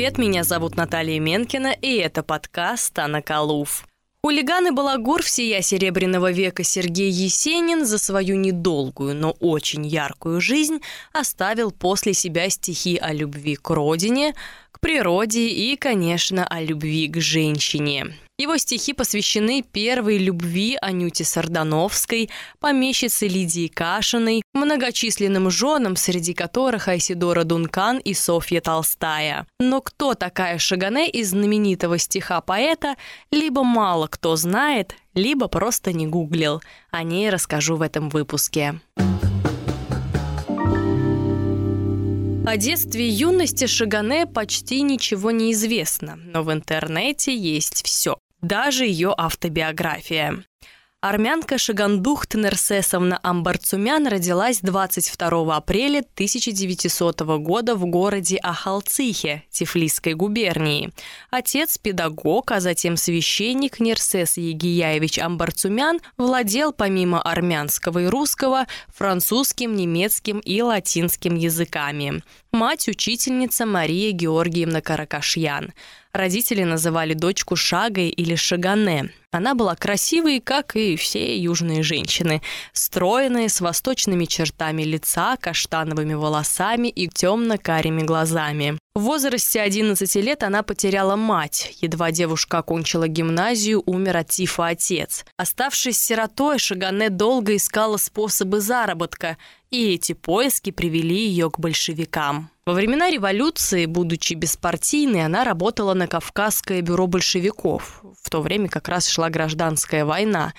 Привет, меня зовут Наталья Менкина, и это подкаст «Анна Калув». Хулиган и балагур всея Серебряного века Сергей Есенин за свою недолгую, но очень яркую жизнь оставил после себя стихи о любви к родине, к природе и, конечно, о любви к женщине. Его стихи посвящены первой любви Анюте Сардановской, помещице Лидии Кашиной, многочисленным женам, среди которых Айсидора Дункан и Софья Толстая. Но кто такая Шагане из знаменитого стиха поэта, либо мало кто знает, либо просто не гуглил. О ней расскажу в этом выпуске. О детстве и юности Шагане почти ничего не известно, но в интернете есть все даже ее автобиография. Армянка Шагандух Нерсесовна Амбарцумян родилась 22 апреля 1900 года в городе Ахалцихе, Тифлисской губернии. Отец – педагог, а затем священник Нерсес Егияевич Амбарцумян владел помимо армянского и русского французским, немецким и латинским языками. Мать – учительница Мария Георгиевна Каракашьян. Родители называли дочку Шагой или Шагане. Она была красивой, как и все южные женщины. Стройная, с восточными чертами лица, каштановыми волосами и темно-карими глазами. В возрасте 11 лет она потеряла мать. Едва девушка окончила гимназию, умер от тифа отец. Оставшись сиротой, Шагане долго искала способы заработка, и эти поиски привели ее к большевикам. Во времена революции, будучи беспартийной, она работала на Кавказское бюро большевиков. В то время как раз шла гражданская война.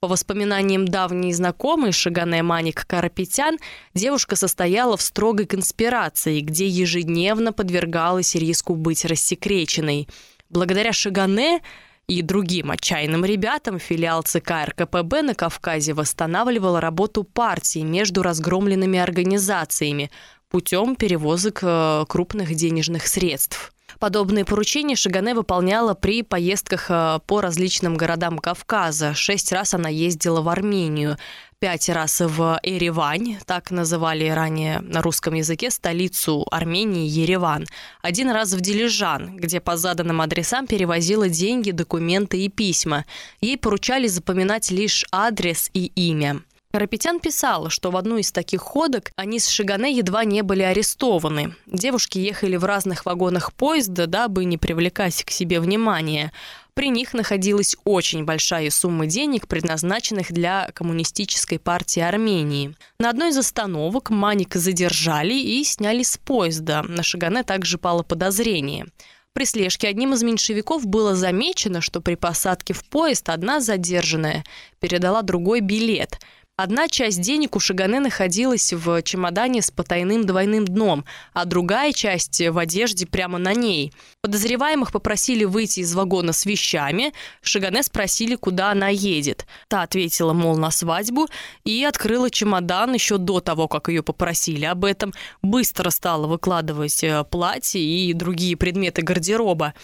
По воспоминаниям давней знакомой Шагане Маник Карапетян, девушка состояла в строгой конспирации, где ежедневно подвергалась риску быть рассекреченной. Благодаря Шагане и другим отчаянным ребятам филиал ЦК РКПБ на Кавказе восстанавливал работу партии между разгромленными организациями путем перевозок э, крупных денежных средств. Подобные поручения Шагане выполняла при поездках э, по различным городам Кавказа. Шесть раз она ездила в Армению, пять раз в Еревань, так называли ранее на русском языке столицу Армении Ереван, один раз в Дилижан, где по заданным адресам перевозила деньги, документы и письма. Ей поручали запоминать лишь адрес и имя. Карапетян писал, что в одну из таких ходок они с Шигане едва не были арестованы. Девушки ехали в разных вагонах поезда, дабы не привлекать к себе внимания. При них находилась очень большая сумма денег, предназначенных для Коммунистической партии Армении. На одной из остановок Маника задержали и сняли с поезда. На Шагане также пало подозрение. При слежке одним из меньшевиков было замечено, что при посадке в поезд одна задержанная передала другой билет – Одна часть денег у Шагане находилась в чемодане с потайным двойным дном, а другая часть в одежде прямо на ней. Подозреваемых попросили выйти из вагона с вещами. Шагане спросили, куда она едет. Та ответила, мол, на свадьбу, и открыла чемодан еще до того, как ее попросили об этом. Быстро стала выкладывать э, платье и другие предметы гардероба.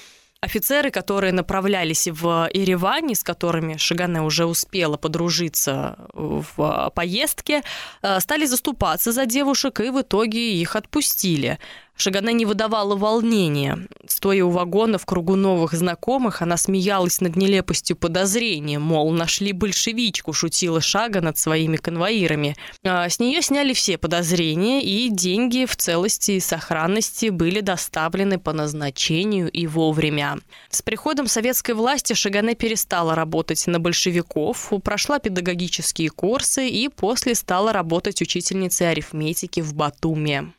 Офицеры, которые направлялись в Еревань, с которыми Шагане уже успела подружиться в поездке, э, стали заступаться за девушек и в итоге их отпустили. Шагана не выдавала волнения. Стоя у вагона в кругу новых знакомых, она смеялась над нелепостью подозрения, мол, нашли большевичку, шутила Шага над своими конвоирами. А с нее сняли все подозрения, и деньги в целости и сохранности были доставлены по назначению и вовремя. С приходом советской власти Шагане перестала работать на большевиков, прошла педагогические курсы и после стала работать учительницей арифметики в Батуме.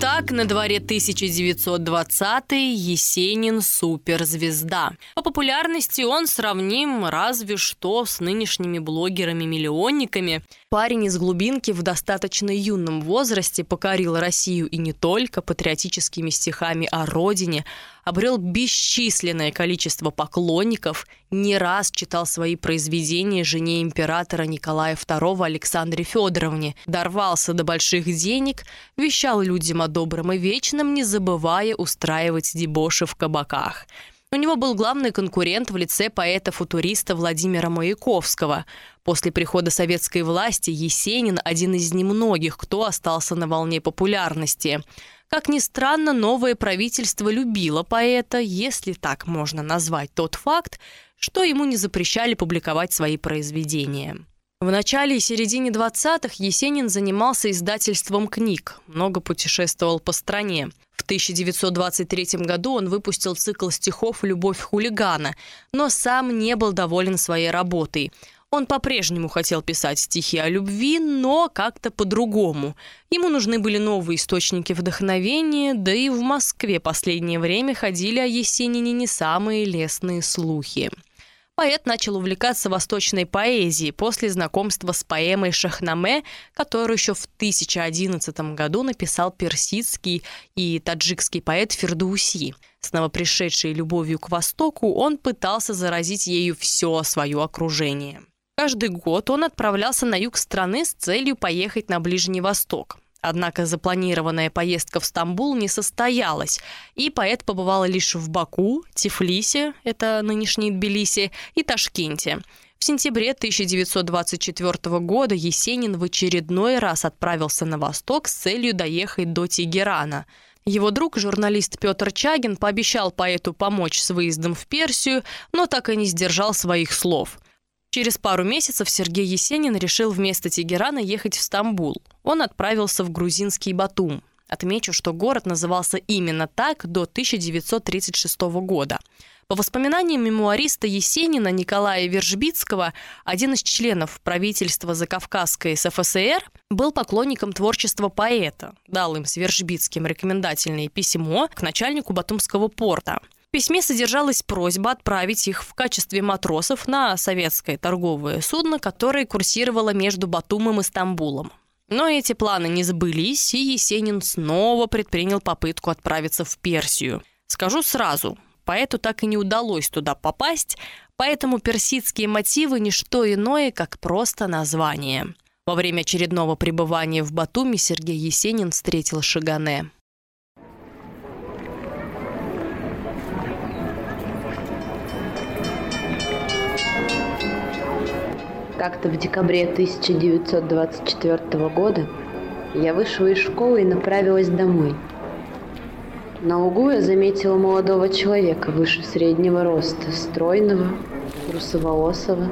Итак, на дворе 1920 Есенин суперзвезда. По популярности он сравним разве что с нынешними блогерами-миллионниками. Парень из глубинки в достаточно юном возрасте покорил Россию и не только патриотическими стихами о родине, обрел бесчисленное количество поклонников, не раз читал свои произведения жене императора Николая II Александре Федоровне, дорвался до больших денег, вещал людям о добром и вечном, не забывая устраивать дебоши в кабаках – У него был главный конкурент в лице поэта-футуриста Владимира Маяковского. После прихода советской власти Есенин – один из немногих, кто остался на волне популярности. Как ни странно, новое правительство любило поэта, если так можно назвать тот факт, что ему не запрещали публиковать свои произведения. В начале и середине 20-х Есенин занимался издательством книг, много путешествовал по стране. В 1923 году он выпустил цикл стихов «Любовь хулигана», но сам не был доволен своей работой. Он по-прежнему хотел писать стихи о любви, но как-то по-другому. Ему нужны были новые источники вдохновения, да и в Москве последнее время ходили о Есенине не самые лестные слухи. Поэт начал увлекаться восточной поэзией после знакомства с поэмой «Шахнаме», которую еще в 1011 году написал персидский и таджикский поэт Фердууси. С новопришедшей любовью к Востоку он пытался заразить ею все свое окружение. Каждый год он отправлялся на юг страны с целью поехать на Ближний Восток. Однако запланированная поездка в Стамбул не состоялась, и поэт побывал лишь в Баку, Тифлисе, это нынешний Тбилиси, и Ташкенте. В сентябре 1924 года Есенин в очередной раз отправился на восток с целью доехать до Тегерана. Его друг, журналист Петр Чагин, пообещал поэту помочь с выездом в Персию, но так и не сдержал своих слов – Через пару месяцев Сергей Есенин решил вместо Тегерана ехать в Стамбул. Он отправился в грузинский Батум. Отмечу, что город назывался именно так до 1936 года. По воспоминаниям мемуариста Есенина Николая Вержбицкого, один из членов правительства Закавказской СФСР был поклонником творчества поэта, дал им с Вержбицким рекомендательное письмо к начальнику Батумского порта – в письме содержалась просьба отправить их в качестве матросов на советское торговое судно, которое курсировало между Батумом и Стамбулом. Но эти планы не сбылись, и Есенин снова предпринял попытку отправиться в Персию. Скажу сразу, поэту так и не удалось туда попасть, поэтому персидские мотивы – не что иное, как просто название. Во время очередного пребывания в Батуми Сергей Есенин встретил Шагане. Как-то в декабре 1924 года я вышла из школы и направилась домой. На углу я заметила молодого человека выше среднего роста, стройного, русоволосого,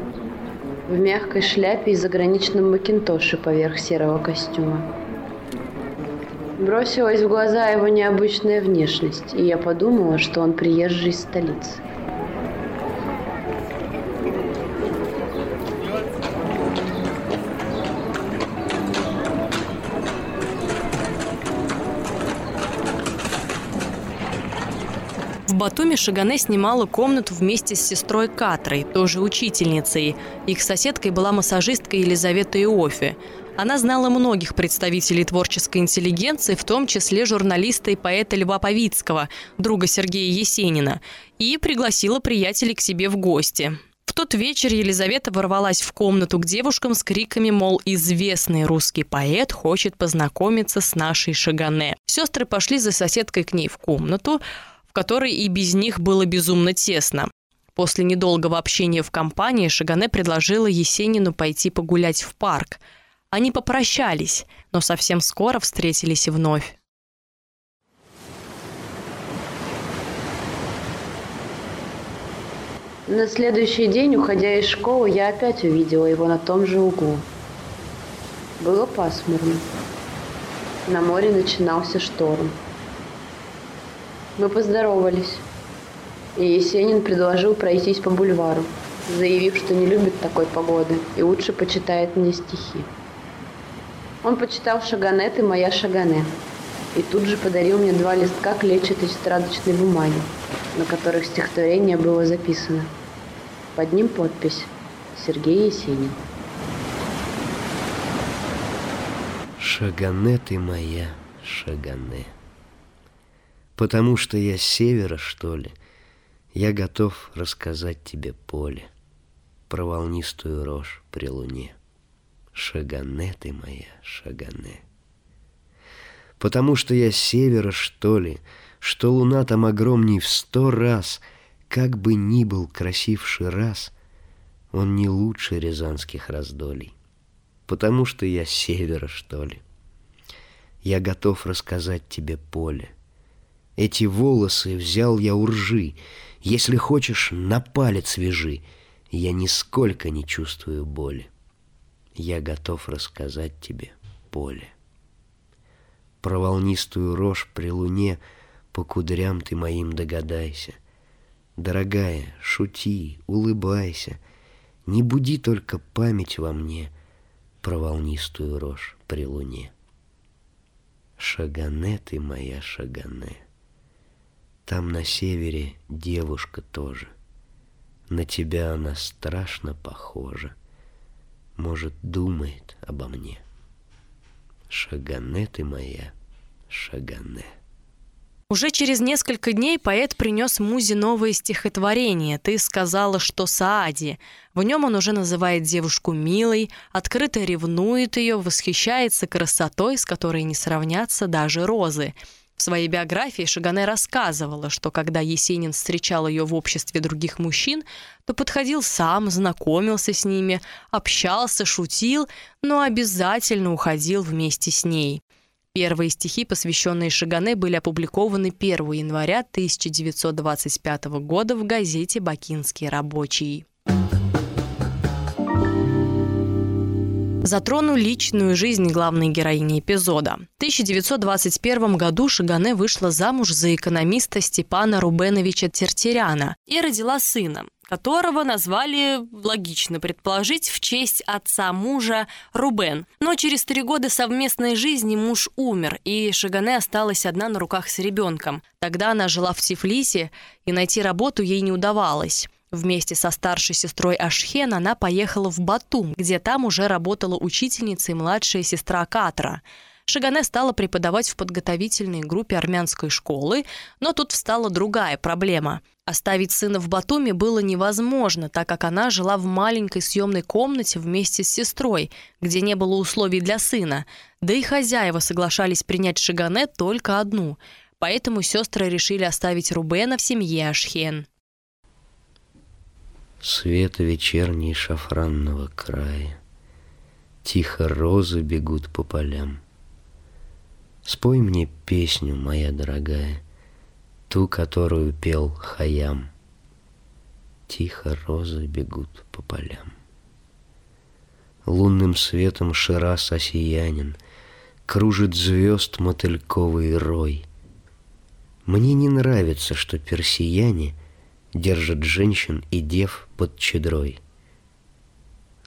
в мягкой шляпе и заграничном макинтоше поверх серого костюма. Бросилась в глаза его необычная внешность, и я подумала, что он приезжий из столицы. Батуми Шагане снимала комнату вместе с сестрой Катрой, тоже учительницей. Их соседкой была массажистка Елизавета Иофи. Она знала многих представителей творческой интеллигенции, в том числе журналиста и поэта Льва Павицкого, друга Сергея Есенина, и пригласила приятелей к себе в гости. В тот вечер Елизавета ворвалась в комнату к девушкам с криками, мол, известный русский поэт хочет познакомиться с нашей Шагане. Сестры пошли за соседкой к ней в комнату, которой и без них было безумно тесно. После недолгого общения в компании Шагане предложила Есенину пойти погулять в парк. Они попрощались, но совсем скоро встретились вновь. На следующий день, уходя из школы, я опять увидела его на том же углу. Было пасмурно. На море начинался шторм. Мы поздоровались. И Есенин предложил пройтись по бульвару, заявив, что не любит такой погоды и лучше почитает мне стихи. Он почитал Шаганет и моя Шагане, и тут же подарил мне два листка клетчатой тетрадочной бумаги, на которых стихотворение было записано. Под ним подпись «Сергей Есенин». Шагане ты моя, Шагане. Потому что я с севера, что ли, я готов рассказать тебе поле Про волнистую рожь при луне. Шагане ты моя, шагане. Потому что я с севера, что ли, Что луна там огромней в сто раз, как бы ни был красив Шираз, он не лучше рязанских раздолей, потому что я севера, что ли. Я готов рассказать тебе поле. Эти волосы взял я у ржи, если хочешь, на палец вяжи, я нисколько не чувствую боли. Я готов рассказать тебе поле. Про волнистую рожь при луне по кудрям ты моим догадайся. Дорогая, шути, улыбайся — не буди только память во мне Про волнистую рожь при луне. Шагане ты моя шагане. Там на севере девушка тоже. На тебя она страшно похожа. Может, думает обо мне. Шагане ты моя, шагане. Уже через несколько дней поэт принес Музе новое стихотворение «Ты сказала, что Саади». В нем он уже называет девушку милой, открыто ревнует ее, восхищается красотой, с которой не сравнятся даже розы. В своей биографии Шагане рассказывала, что когда Есенин встречал ее в обществе других мужчин, то подходил сам, знакомился с ними, общался, шутил, но обязательно уходил вместе с ней. Первые стихи, посвященные Шагане, были опубликованы 1 января 1925 года в газете «Бакинский рабочий». Затрону личную жизнь главной героини эпизода. В 1921 году Шагане вышла замуж за экономиста Степана Рубеновича Тертеряна и родила сына которого назвали, логично предположить, в честь отца мужа Рубен. Но через три года совместной жизни муж умер, и Шагане осталась одна на руках с ребенком. Тогда она жила в Тифлисе, и найти работу ей не удавалось. Вместе со старшей сестрой Ашхен она поехала в Батум, где там уже работала учительница и младшая сестра Катра. Шагане стала преподавать в подготовительной группе армянской школы, но тут встала другая проблема. Оставить сына в Батуми было невозможно, так как она жила в маленькой съемной комнате вместе с сестрой, где не было условий для сына, да и хозяева соглашались принять Шигане только одну, поэтому сестры решили оставить Рубена в семье Ашхен. Света вечерней шафранного края, Тихо розы бегут по полям. Спой мне песню, моя дорогая, ту, которую пел Хаям. Тихо розы бегут по полям. Лунным светом Ширас осиянин, Кружит звезд мотыльковый рой. Мне не нравится, что персияне Держат женщин и дев под чедрой.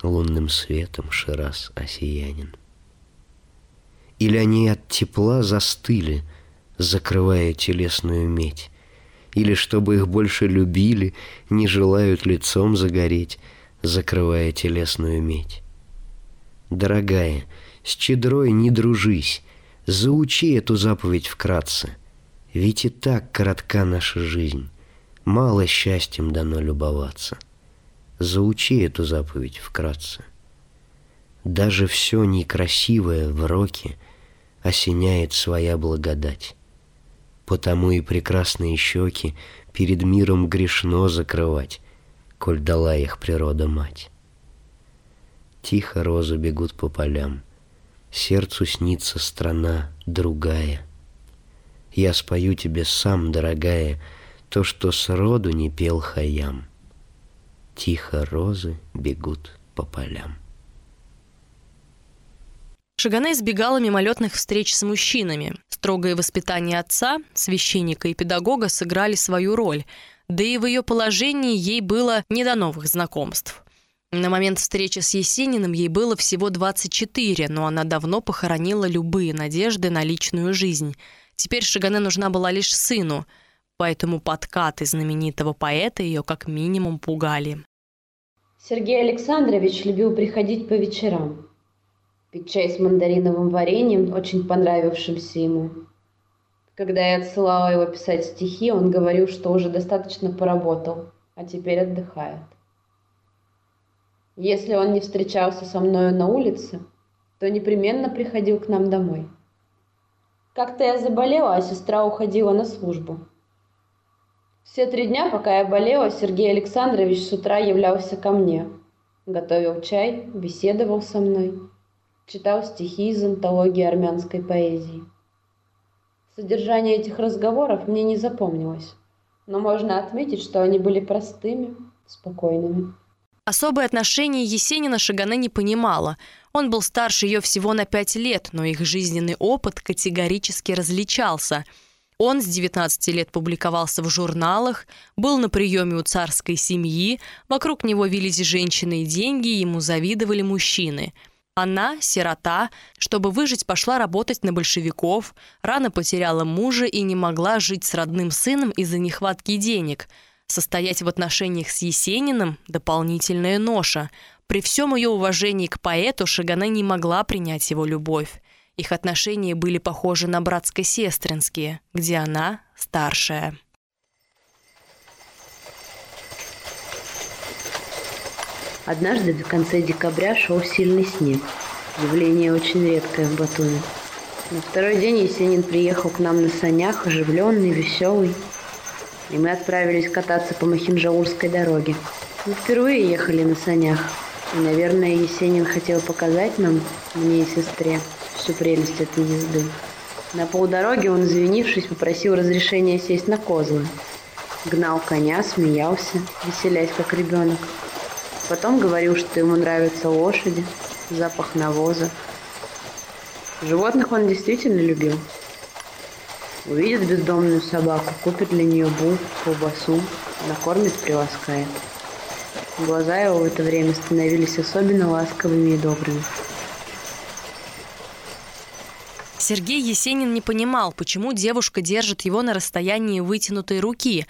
Лунным светом Ширас осиянин. Или они от тепла застыли — закрывая телесную медь. Или, чтобы их больше любили, не желают лицом загореть, закрывая телесную медь. Дорогая, с чедрой не дружись, заучи эту заповедь вкратце. Ведь и так коротка наша жизнь, мало счастьем дано любоваться. Заучи эту заповедь вкратце. Даже все некрасивое в роке осеняет своя благодать. Потому и прекрасные щеки перед миром грешно закрывать, Коль дала их природа мать. Тихо розы бегут по полям, Сердцу снится страна другая. Я спою тебе сам, дорогая, То, что сроду не пел хаям. Тихо розы бегут по полям. Шагане избегала мимолетных встреч с мужчинами. Строгое воспитание отца, священника и педагога сыграли свою роль, да и в ее положении ей было не до новых знакомств. На момент встречи с Есениным ей было всего 24, но она давно похоронила любые надежды на личную жизнь. Теперь Шагане нужна была лишь сыну, поэтому подкаты знаменитого поэта ее как минимум пугали. Сергей Александрович любил приходить по вечерам пить чай с мандариновым вареньем, очень понравившимся ему. Когда я отсылала его писать стихи, он говорил, что уже достаточно поработал, а теперь отдыхает. Если он не встречался со мною на улице, то непременно приходил к нам домой. Как-то я заболела, а сестра уходила на службу. Все три дня, пока я болела, Сергей Александрович с утра являлся ко мне. Готовил чай, беседовал со мной, читал стихи из антологии армянской поэзии. Содержание этих разговоров мне не запомнилось, но можно отметить, что они были простыми, спокойными. Особое отношение Есенина Шагане не понимала. Он был старше ее всего на пять лет, но их жизненный опыт категорически различался. Он с 19 лет публиковался в журналах, был на приеме у царской семьи, вокруг него вились женщины и деньги, ему завидовали мужчины. Она, сирота, чтобы выжить, пошла работать на большевиков, рано потеряла мужа и не могла жить с родным сыном из-за нехватки денег – Состоять в отношениях с Есениным – дополнительная ноша. При всем ее уважении к поэту Шагана не могла принять его любовь. Их отношения были похожи на братско-сестринские, где она старшая. Однажды в конце декабря шел сильный снег. Явление очень редкое в Батуми. На второй день Есенин приехал к нам на санях, оживленный, веселый и мы отправились кататься по Махинжаурской дороге. Мы впервые ехали на санях, и, наверное, Есенин хотел показать нам, мне и сестре, всю прелесть этой езды. На полдороги он, извинившись, попросил разрешения сесть на козлы. Гнал коня, смеялся, веселясь как ребенок. Потом говорил, что ему нравятся лошади, запах навоза. Животных он действительно любил. Увидит бездомную собаку, купит для нее булку, колбасу, накормит, приласкает. Глаза его в это время становились особенно ласковыми и добрыми. Сергей Есенин не понимал, почему девушка держит его на расстоянии вытянутой руки.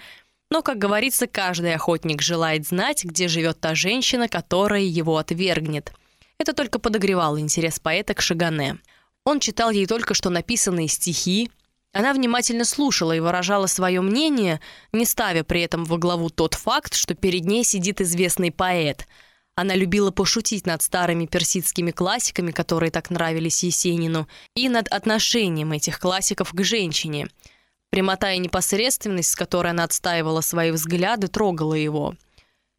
Но, как говорится, каждый охотник желает знать, где живет та женщина, которая его отвергнет. Это только подогревало интерес поэта к Шагане. Он читал ей только что написанные стихи, она внимательно слушала и выражала свое мнение, не ставя при этом во главу тот факт, что перед ней сидит известный поэт. Она любила пошутить над старыми персидскими классиками, которые так нравились Есенину, и над отношением этих классиков к женщине. Прямота и непосредственность, с которой она отстаивала свои взгляды, трогала его.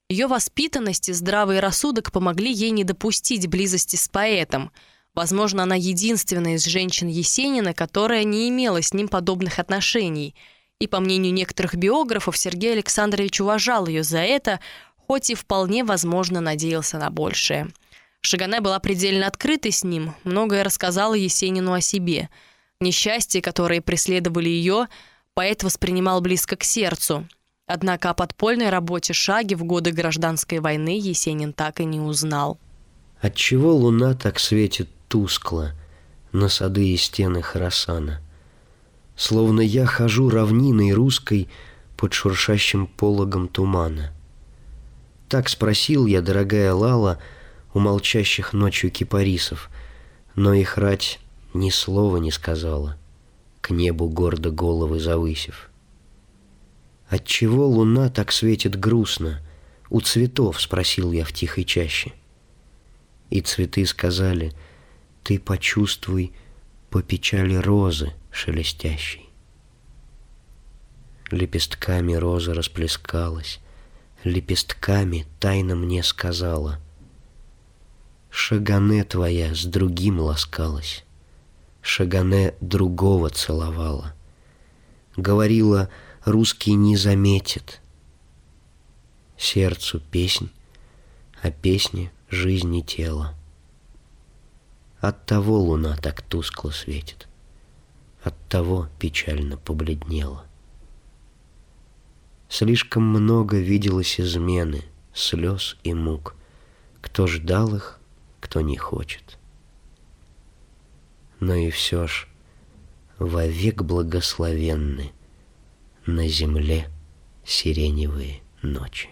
Ее воспитанность и здравый рассудок помогли ей не допустить близости с поэтом – Возможно, она единственная из женщин Есенина, которая не имела с ним подобных отношений. И, по мнению некоторых биографов, Сергей Александрович уважал ее за это, хоть и вполне, возможно, надеялся на большее. Шагане была предельно открытой с ним, многое рассказала Есенину о себе. Несчастья, которые преследовали ее, поэт воспринимал близко к сердцу. Однако о подпольной работе Шаги в годы гражданской войны Есенин так и не узнал. Отчего луна так светит тускло на сады и стены Харасана. Словно я хожу равниной русской под шуршащим пологом тумана. Так спросил я, дорогая Лала, у молчащих ночью кипарисов, но их рать ни слова не сказала, к небу гордо головы завысив. Отчего луна так светит грустно? У цветов, спросил я в тихой чаще. И цветы сказали — ты почувствуй по печали розы шелестящей. Лепестками роза расплескалась, Лепестками тайно мне сказала. Шагане твоя с другим ласкалась, Шагане другого целовала. Говорила, русский не заметит. Сердцу песнь, а песне жизни тело. От того луна так тускло светит, от того печально побледнела. Слишком много виделось измены, слез и мук. Кто ждал их, кто не хочет. Но и все ж вовек благословенны на земле сиреневые ночи.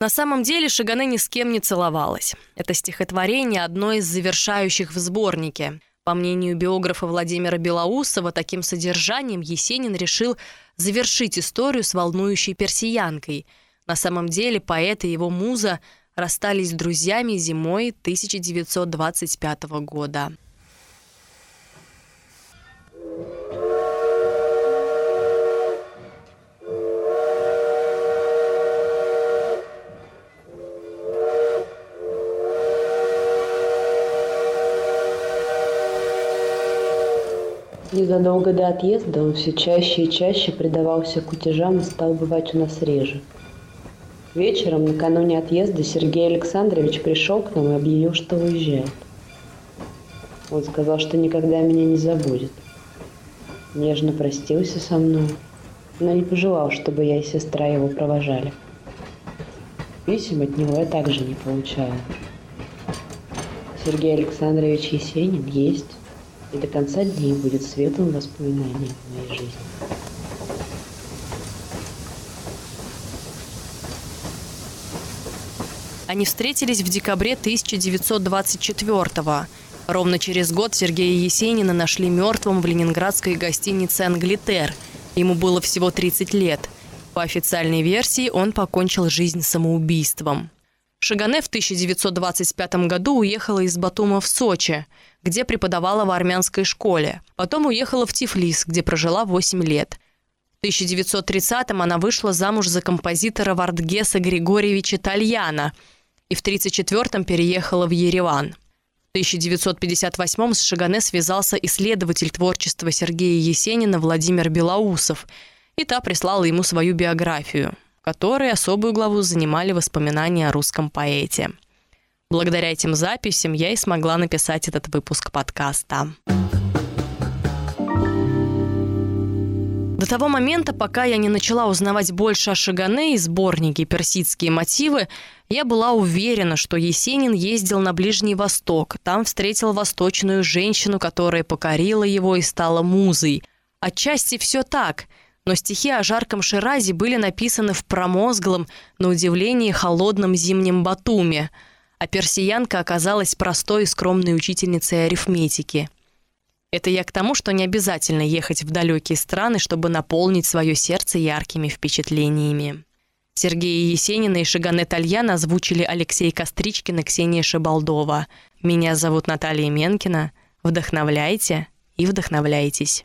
На самом деле Шагане ни с кем не целовалась. Это стихотворение одно из завершающих в сборнике. По мнению биографа Владимира Белоусова, таким содержанием Есенин решил завершить историю с волнующей персиянкой. На самом деле поэт и его муза расстались с друзьями зимой 1925 года. Незадолго до отъезда он все чаще и чаще предавался кутежам и стал бывать у нас реже. Вечером, накануне отъезда, Сергей Александрович пришел к нам и объявил, что уезжает. Он сказал, что никогда меня не забудет. Нежно простился со мной, но не пожелал, чтобы я и сестра его провожали. Писем от него я также не получаю. Сергей Александрович Есенин есть и до конца дней будет светлым воспоминанием в моей жизни. Они встретились в декабре 1924 -го. Ровно через год Сергея Есенина нашли мертвым в ленинградской гостинице «Англитер». Ему было всего 30 лет. По официальной версии он покончил жизнь самоубийством. Шагане в 1925 году уехала из Батума в Сочи, где преподавала в армянской школе. Потом уехала в Тифлис, где прожила 8 лет. В 1930-м она вышла замуж за композитора Вардгеса Григорьевича Тальяна и в 1934-м переехала в Ереван. В 1958-м с Шагане связался исследователь творчества Сергея Есенина Владимир Белоусов, и та прислала ему свою биографию – которые особую главу занимали воспоминания о русском поэте. Благодаря этим записям я и смогла написать этот выпуск подкаста. До того момента, пока я не начала узнавать больше о Шагане и сборнике «Персидские мотивы», я была уверена, что Есенин ездил на Ближний Восток. Там встретил восточную женщину, которая покорила его и стала музой. Отчасти все так – но стихи о жарком Ширазе были написаны в промозглом, на удивление холодном зимнем Батуме, а персиянка оказалась простой и скромной учительницей арифметики. Это я к тому, что не обязательно ехать в далекие страны, чтобы наполнить свое сердце яркими впечатлениями. Сергея Есенина и Шагане Тальян озвучили Алексей Костричкин и Ксения Шибалдова. Меня зовут Наталья Менкина. Вдохновляйте и вдохновляйтесь.